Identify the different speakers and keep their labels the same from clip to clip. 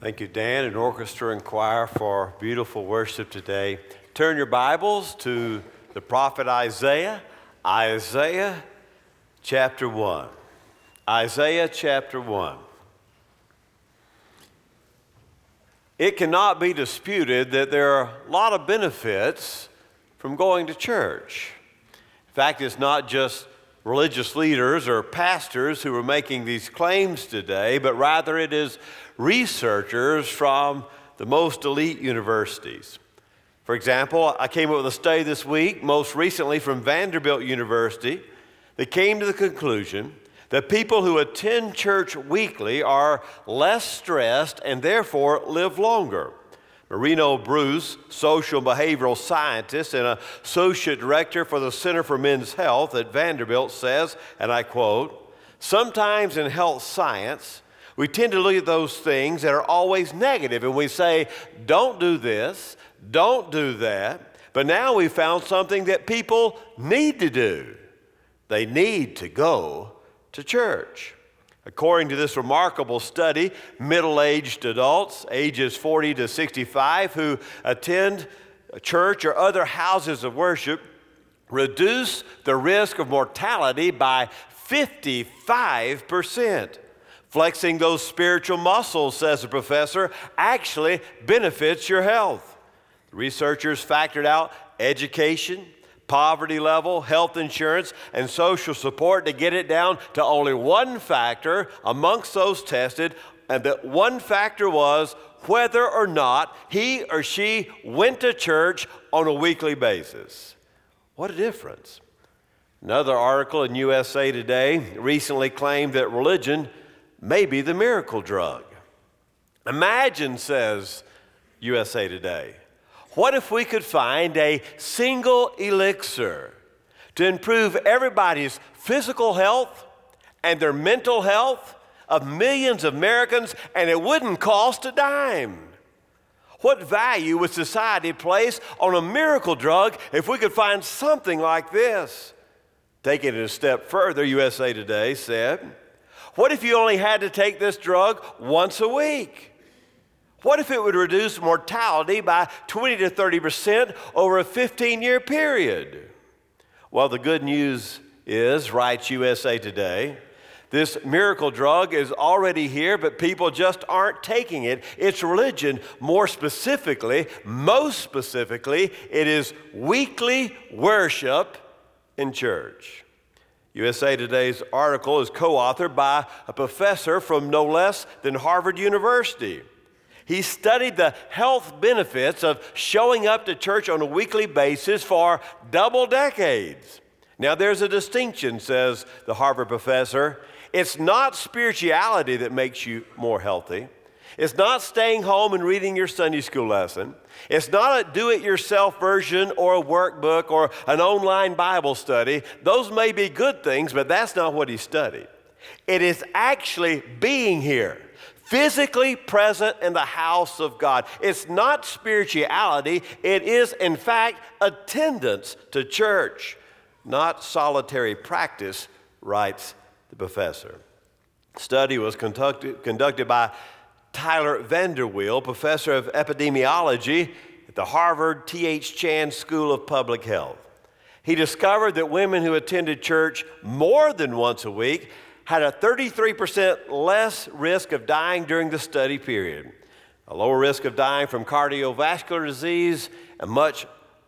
Speaker 1: Thank you, Dan and orchestra and choir, for beautiful worship today. Turn your Bibles to the prophet Isaiah, Isaiah chapter 1. Isaiah chapter 1. It cannot be disputed that there are a lot of benefits from going to church. In fact, it's not just religious leaders or pastors who are making these claims today, but rather it is researchers from the most elite universities. For example, I came up with a study this week, most recently from Vanderbilt University, that came to the conclusion that people who attend church weekly are less stressed and therefore live longer. Marino Bruce, social behavioral scientist and associate director for the Center for Men's Health at Vanderbilt, says, and I quote, Sometimes in health science, we tend to look at those things that are always negative and we say, don't do this, don't do that. But now we found something that people need to do. They need to go to church. According to this remarkable study, middle aged adults, ages 40 to 65, who attend church or other houses of worship, reduce the risk of mortality by 55%. Flexing those spiritual muscles, says the professor, actually benefits your health. The researchers factored out education, poverty level, health insurance, and social support to get it down to only one factor amongst those tested, and that one factor was whether or not he or she went to church on a weekly basis. What a difference. Another article in USA Today recently claimed that religion may be the miracle drug. Imagine, says USA Today, what if we could find a single elixir to improve everybody's physical health and their mental health of millions of Americans and it wouldn't cost a dime? What value would society place on a miracle drug if we could find something like this? Taking it a step further, USA Today said, What if you only had to take this drug once a week? What if it would reduce mortality by 20 to 30% over a 15 year period? Well, the good news is, writes USA Today, this miracle drug is already here, but people just aren't taking it. It's religion. More specifically, most specifically, it is weekly worship in church. USA Today's article is co authored by a professor from no less than Harvard University. He studied the health benefits of showing up to church on a weekly basis for double decades. Now, there's a distinction, says the Harvard professor. It's not spirituality that makes you more healthy. It's not staying home and reading your Sunday school lesson. It's not a do it yourself version or a workbook or an online Bible study. Those may be good things, but that's not what he studied. It is actually being here physically present in the house of God. It's not spirituality, it is, in fact, attendance to church, not solitary practice, writes the professor. Study was conducted, conducted by Tyler VanderWeele, professor of epidemiology at the Harvard T.H. Chan School of Public Health. He discovered that women who attended church more than once a week had a 33% less risk of dying during the study period, a lower risk of dying from cardiovascular disease, and much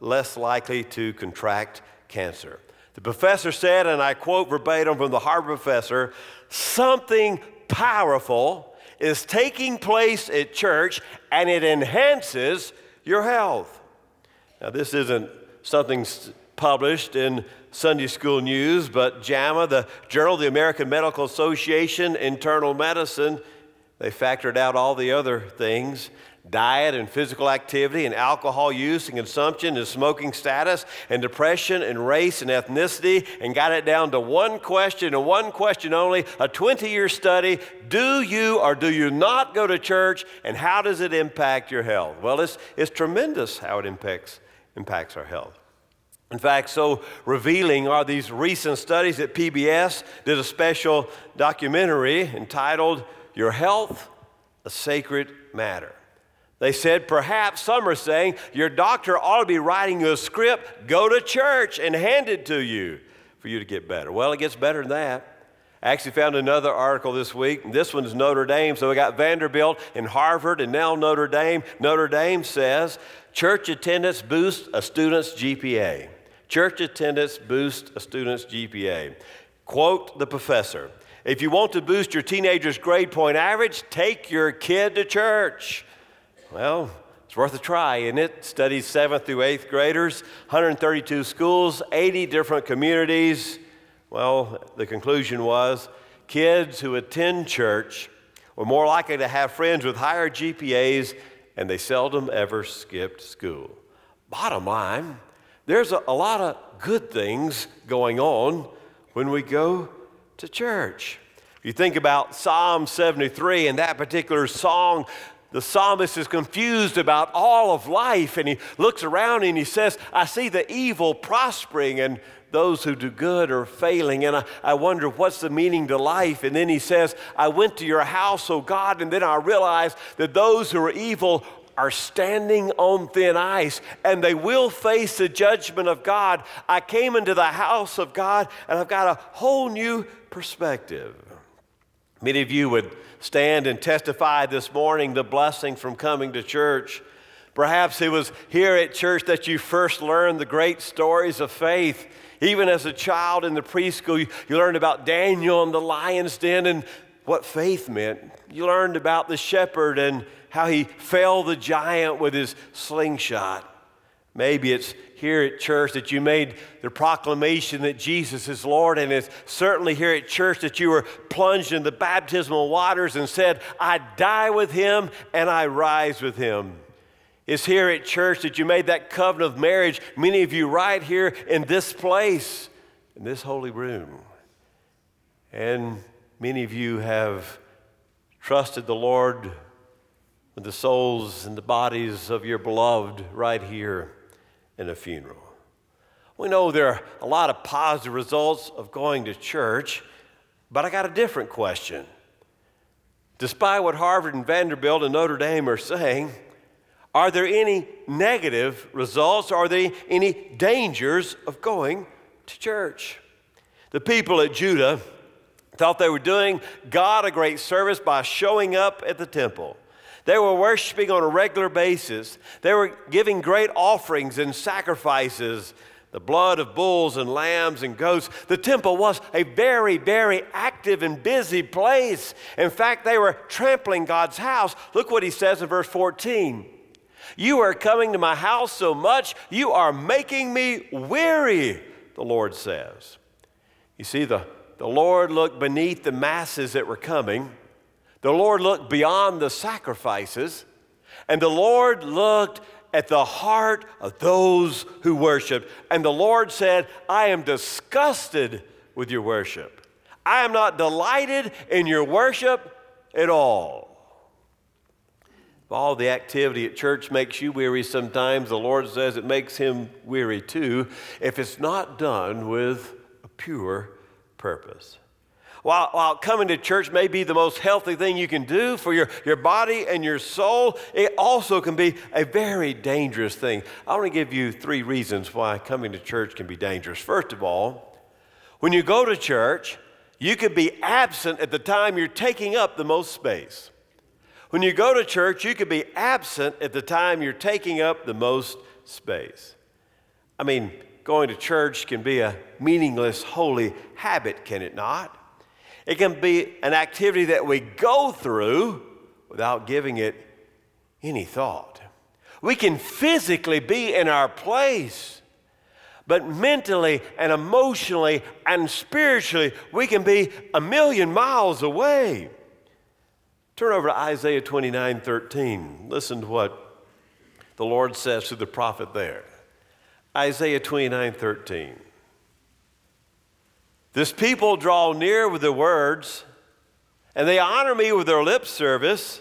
Speaker 1: less likely to contract cancer. The professor said, and I quote verbatim from the Harvard professor something powerful is taking place at church and it enhances your health. Now, this isn't something published in Sunday School News, but JAMA, the Journal of the American Medical Association, Internal Medicine, they factored out all the other things. Diet and physical activity and alcohol use and consumption and smoking status and depression and race and ethnicity and got it down to one question and one question only a 20 year study. Do you or do you not go to church and how does it impact your health? Well it's, it's tremendous how it impacts, impacts our health in fact, so revealing are these recent studies that PBS did a special documentary entitled Your Health a sacred matter. They said, perhaps some are saying, your doctor ought to be writing you a script, go to church and hand it to you for you to get better. Well, it gets better than that. I actually found another article this week. This one's Notre Dame. So we got Vanderbilt and Harvard and now Notre Dame. Notre Dame says church attendance boosts a student's GPA. Church attendance boosts a student's GPA. Quote the professor If you want to boost your teenager's grade point average, take your kid to church. Well, it's worth a try, isn't it? Studies seventh through eighth graders, 132 schools, 80 different communities. Well, the conclusion was kids who attend church were more likely to have friends with higher GPAs, and they seldom ever skipped school. Bottom line, there's a, a lot of good things going on when we go to church. If you think about Psalm 73 and that particular song, the psalmist is confused about all of life and he looks around and he says, I see the evil prospering and those who do good are failing. And I, I wonder what's the meaning to life. And then he says, I went to your house, O God, and then I realized that those who are evil are standing on thin ice and they will face the judgment of God. I came into the house of God and I've got a whole new perspective. Many of you would stand and testify this morning the blessing from coming to church. Perhaps it was here at church that you first learned the great stories of faith. Even as a child in the preschool, you, learned about Daniel and the lion's den and what faith meant. You learned about the shepherd and how he felled the giant with his slingshot. Maybe it's here at church that you made the proclamation that Jesus is Lord, and it's certainly here at church that you were plunged in the baptismal waters and said, I die with him and I rise with him. It's here at church that you made that covenant of marriage, many of you right here in this place, in this holy room. And many of you have trusted the Lord with the souls and the bodies of your beloved right here in a funeral. We know there are a lot of positive results of going to church, but I got a different question. Despite what Harvard and Vanderbilt and Notre Dame are saying, are there any negative results? Are there any dangers of going to church? The people at Judah thought they were doing God a great service by showing up at the temple. They were worshiping on a regular basis. They were giving great offerings and sacrifices, the blood of bulls and lambs and goats. The temple was a very, very active and busy place. In fact, they were trampling God's house. Look what he says in verse 14. You are coming to my house so much, you are making me weary, the Lord says. You see, the, the Lord looked beneath the masses that were coming the Lord looked beyond the sacrifices, and the Lord looked at the heart of those who worship. And the Lord said, I am disgusted with your worship. I am not delighted in your worship at all. If all the activity at church makes you weary sometimes, the Lord says it makes him weary too if it's not done with a pure purpose. While, while coming to church may be the most healthy thing you can do for your, your body and your soul, it also can be a very dangerous thing. I want to give you three reasons why coming to church can be dangerous. First of all, when you go to church, you could be absent at the time you're taking up the most space. When you go to church, you could be absent at the time you're taking up the most space. I mean, going to church can be a meaningless, holy habit, can it not? It can be an activity that we go through without giving it any thought. We can physically be in our place, but mentally and emotionally and spiritually, we can be a million miles away. Turn over to Isaiah 29 13. Listen to what the Lord says to the prophet there. Isaiah 29 13. This people draw near with their words, and they honor me with their lip service,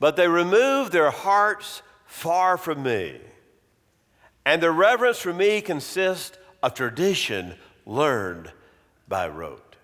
Speaker 1: but they remove their hearts far from me. And their reverence for me consists of tradition learned by rote.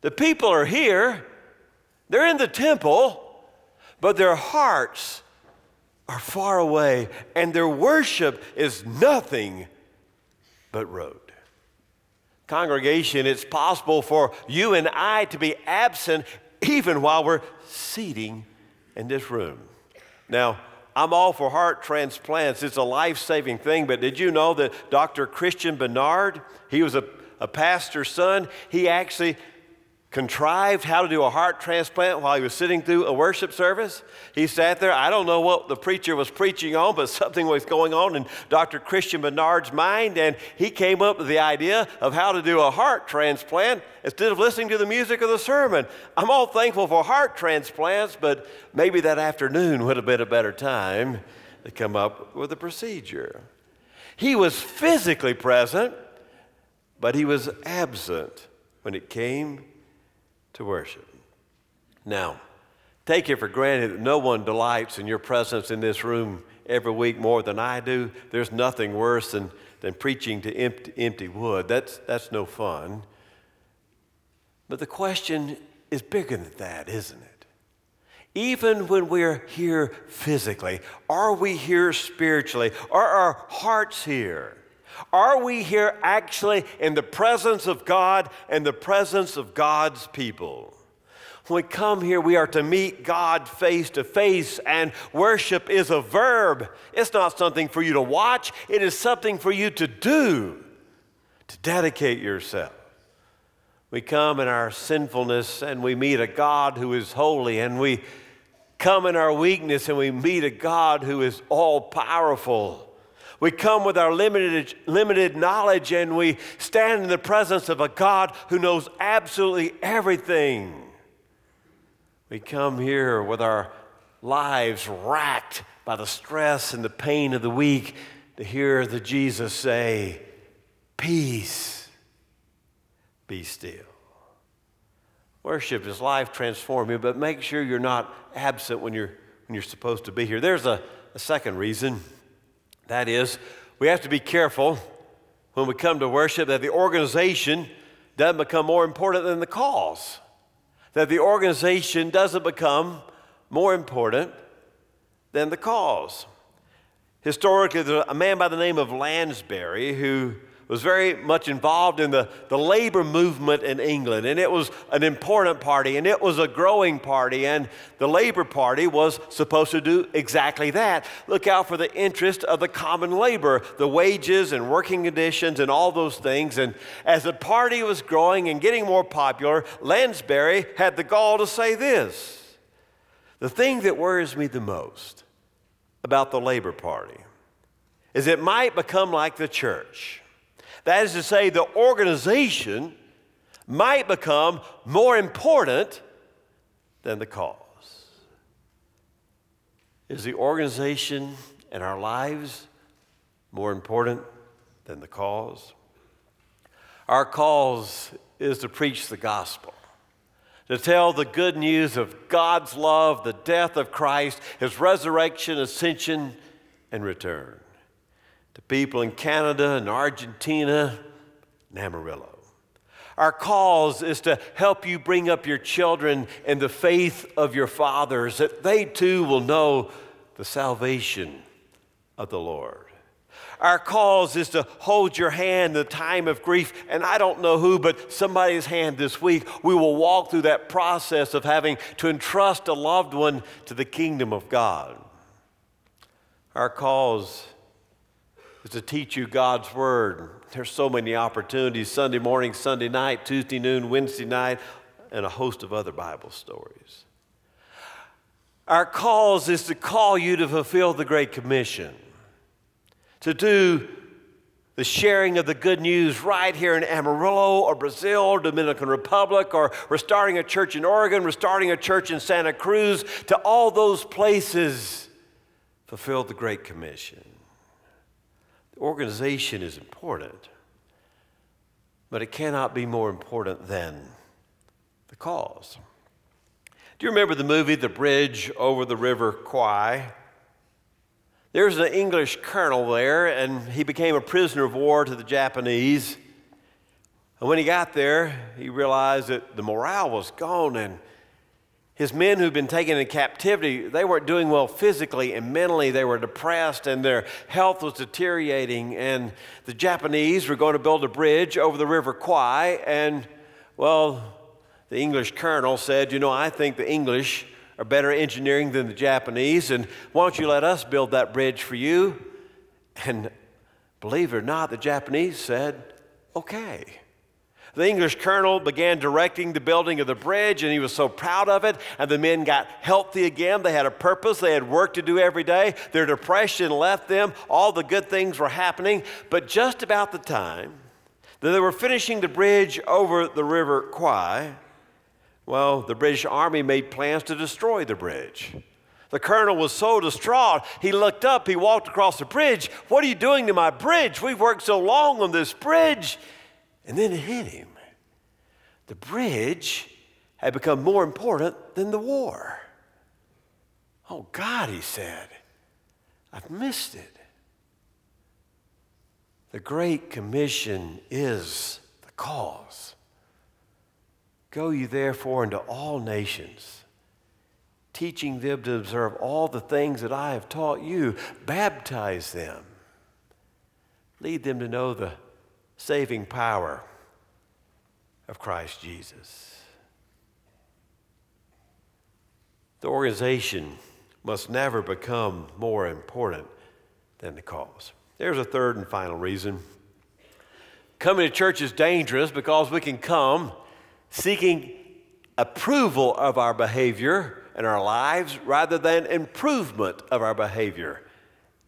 Speaker 1: The people are here, they're in the temple, but their hearts are far away, and their worship is nothing but road. Congregation, it's possible for you and I to be absent even while we're seating in this room. Now, I'm all for heart transplants. It's a life saving thing, but did you know that Dr. Christian Bernard, he was a, a pastor's son, he actually contrived how to do a heart transplant while he was sitting through a worship service. He sat there. I don't know what the preacher was preaching on, but something was going on in Dr. Christian Barnard's mind, and he came up with the idea of how to do a heart transplant instead of listening to the music of the sermon. I'm all thankful for heart transplants, but maybe that afternoon would have been a better time to come up with a procedure. He was physically present, but he was absent when it came to worship. Now, take it for granted that no one delights in your presence in this room every week more than I do. There's nothing worse than, than preaching to empty, empty wood. That's, that's no fun. But the question is bigger than that, isn't it? Even when we're here physically, are we here spiritually? Are our hearts here? Are we here actually in the presence of God and the presence of God's people? When we come here, we are to meet God face to face, and worship is a verb. It's not something for you to watch, it is something for you to do, to dedicate yourself. We come in our sinfulness and we meet a God who is holy, and we come in our weakness and we meet a God who is all powerful. We come with our limited, limited knowledge and we stand in the presence of a God who knows absolutely everything. We come here with our lives racked by the stress and the pain of the week to hear the Jesus say, Peace, be still. Worship is life transforming, but make sure you're not absent when you're, when you're supposed to be here. There's a, a second reason. That is, we have to be careful when we come to worship that the organization doesn't become more important than the cause, that the organization doesn't become more important than the cause. Historically, there's a man by the name of Lansbury who was very much involved in the, the labor movement in England. And it was an important party and it was a growing party. And the Labor Party was supposed to do exactly that look out for the interest of the common labor, the wages and working conditions and all those things. And as the party was growing and getting more popular, Lansbury had the gall to say this The thing that worries me the most about the Labor Party is it might become like the church. That is to say, the organization might become more important than the cause. Is the organization and our lives more important than the cause? Our cause is to preach the gospel, to tell the good news of God's love, the death of Christ, his resurrection, ascension, and return to people in Canada and Argentina and Amarillo. Our cause is to help you bring up your children in the faith of your fathers, that they too will know the salvation of the Lord. Our cause is to hold your hand in the time of grief, and I don't know who, but somebody's hand this week. We will walk through that process of having to entrust a loved one to the kingdom of God. Our cause to teach you God's Word. There's so many opportunities Sunday morning, Sunday night, Tuesday noon, Wednesday night, and a host of other Bible stories. Our cause is to call you to fulfill the Great Commission, to do the sharing of the good news right here in Amarillo or Brazil Dominican Republic, or we're starting a church in Oregon, we're starting a church in Santa Cruz, to all those places, fulfill the Great Commission. Organization is important, but it cannot be more important than the cause. Do you remember the movie The Bridge Over the River Kwai? There's an English colonel there, and he became a prisoner of war to the Japanese. And when he got there, he realized that the morale was gone, and His men who'd been taken in captivity, they weren't doing well physically and mentally. They were depressed and their health was deteriorating. And the Japanese were going to build a bridge over the River Kwai. And, well, the English colonel said, You know, I think the English are better engineering than the Japanese. And why don't you let us build that bridge for you? And believe it or not, the Japanese said, Okay. The English colonel began directing the building of the bridge, and he was so proud of it. And the men got healthy again. They had a purpose, they had work to do every day. Their depression left them. All the good things were happening. But just about the time that they were finishing the bridge over the River Kwai, well, the British Army made plans to destroy the bridge. The colonel was so distraught, he looked up, he walked across the bridge. What are you doing to my bridge? We've worked so long on this bridge. And then it hit him. The bridge had become more important than the war. Oh, God, he said, I've missed it. The Great Commission is the cause. Go ye therefore into all nations, teaching them to observe all the things that I have taught you. Baptize them, lead them to know the saving power of Christ Jesus. The organization must never become more important than the cause. There's a third and final reason. Coming to church is dangerous because we can come seeking approval of our behavior and our lives rather than improvement of our behavior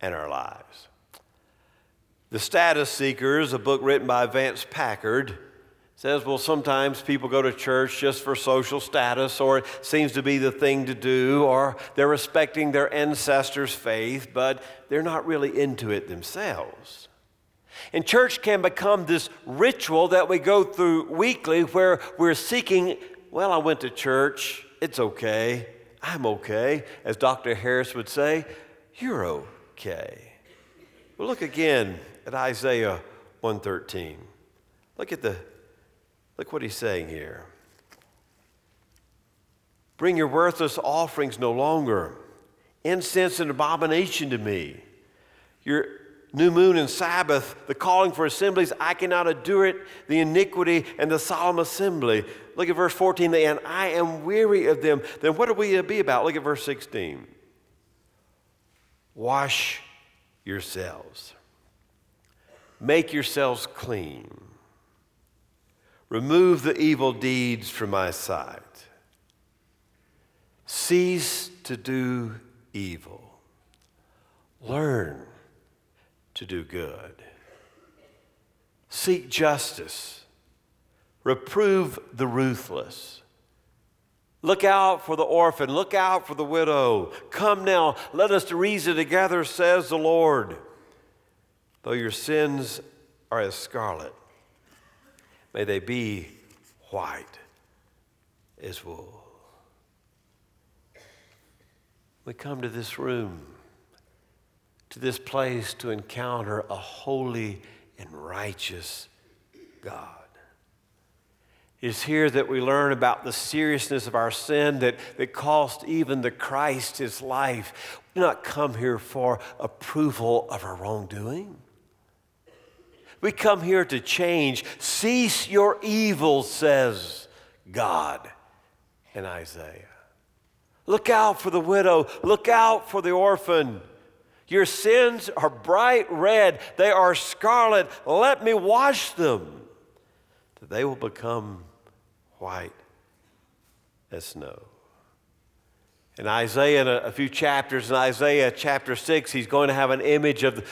Speaker 1: and our lives. The Status Seekers, a book written by Vance Packard, says, well, sometimes people go to church just for social status, or it seems to be the thing to do, or they're respecting their ancestors' faith, but they're not really into it themselves. And church can become this ritual that we go through weekly where we're seeking, well, I went to church, it's okay, I'm okay. As Dr. Harris would say, you're okay. Well, look again at Isaiah 113. Look at the look what he's saying here. Bring your worthless offerings no longer. Incense and abomination to me. Your new moon and Sabbath, the calling for assemblies, I cannot endure it, the iniquity and the solemn assembly. Look at verse 14, and I am weary of them. Then what are we to be about? Look at verse 16. Wash yourselves. Make yourselves clean. Remove the evil deeds from my sight. Cease to do evil. Learn to do good. Seek justice. Reprove the ruthless. Look out for the orphan. Look out for the widow. Come now, let us reason together, says the Lord. Though your sins are as scarlet, may they be white as wool. We come to this room, to this place to encounter a holy and righteous God. It is here that we learn about the seriousness of our sin that, that cost even the Christ his life. We do not come here for approval of our wrongdoing. We come here to change. Cease your evil, says God in Isaiah. Look out for the widow. Look out for the orphan. Your sins are bright red, they are scarlet. Let me wash them, that they will become white as snow. In Isaiah, in a, few chapters, in Isaiah chapter 6, he's going to have an image of the,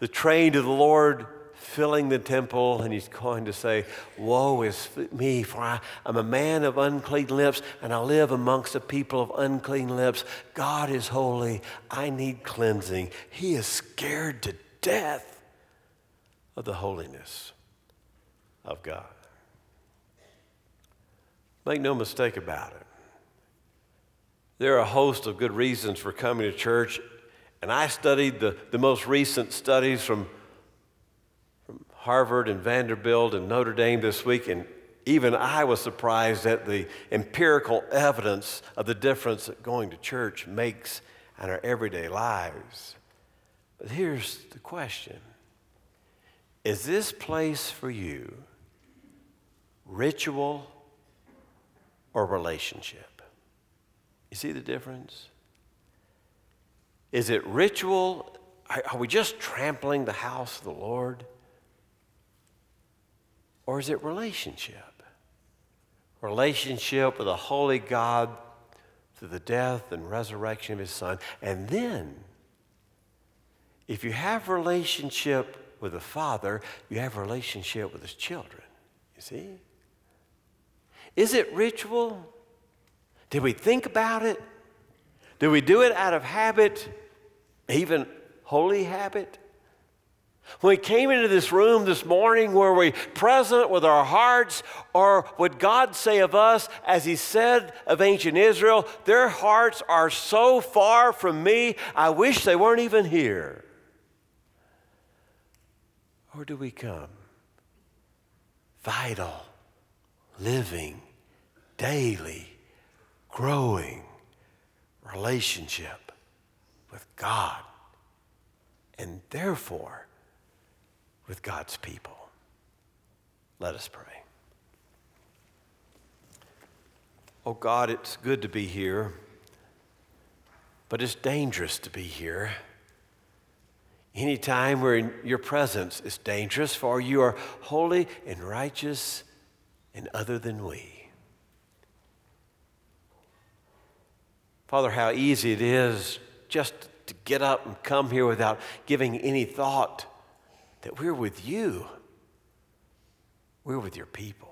Speaker 1: the train of the Lord filling the temple, and he's going to say, Woe is me, for I, am a man of unclean lips, and I live amongst a people of unclean lips. God is holy. I need cleansing. He is scared to death of the holiness of God. Make no mistake about it. There are a host of good reasons for coming to church, and I studied the, the most recent studies from Harvard and Vanderbilt and Notre Dame this week, and Even I was surprised at the empirical evidence of the difference that going to church makes in our everyday lives. But here's the question Is this place for you ritual or relationship? You see the difference? Is it ritual? Are we just trampling the house of the Lord? Or is it relationship? Relationship with a holy God through the death and resurrection of his son. And then, if you have relationship with the Father, you have relationship with his children. You see? Is it ritual? Did we think about it? Did we do it out of habit, even holy habit? When we came into this room this morning, were we present with our hearts, or would God say of us, as He said of ancient Israel, their hearts are so far from me, I wish they weren't even here? Or do we come vital, living, daily, growing relationship with God? And therefore, with God's people. Let us pray. Oh God, it's good to be here, but it's dangerous to be here. Anytime we're in your presence is dangerous, for you are holy and righteous and other than we. Father, how easy it is just to get up and come here without giving any thought that we're with you, we're with your people.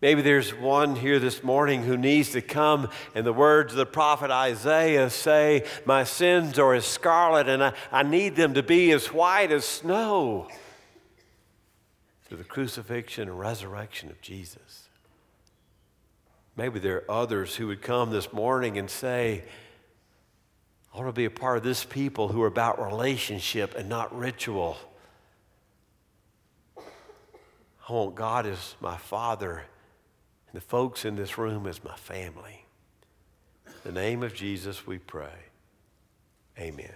Speaker 1: Maybe there's one here this morning who needs to come, and the words of the prophet Isaiah say, My sins are as scarlet, and I, I need them to be as white as snow through the crucifixion and resurrection of Jesus. Maybe there are others who would come this morning and say, I want to be a part of this people who are about relationship and not ritual. I want God as my father and the folks in this room as my family. In the name of Jesus, we pray. Amen.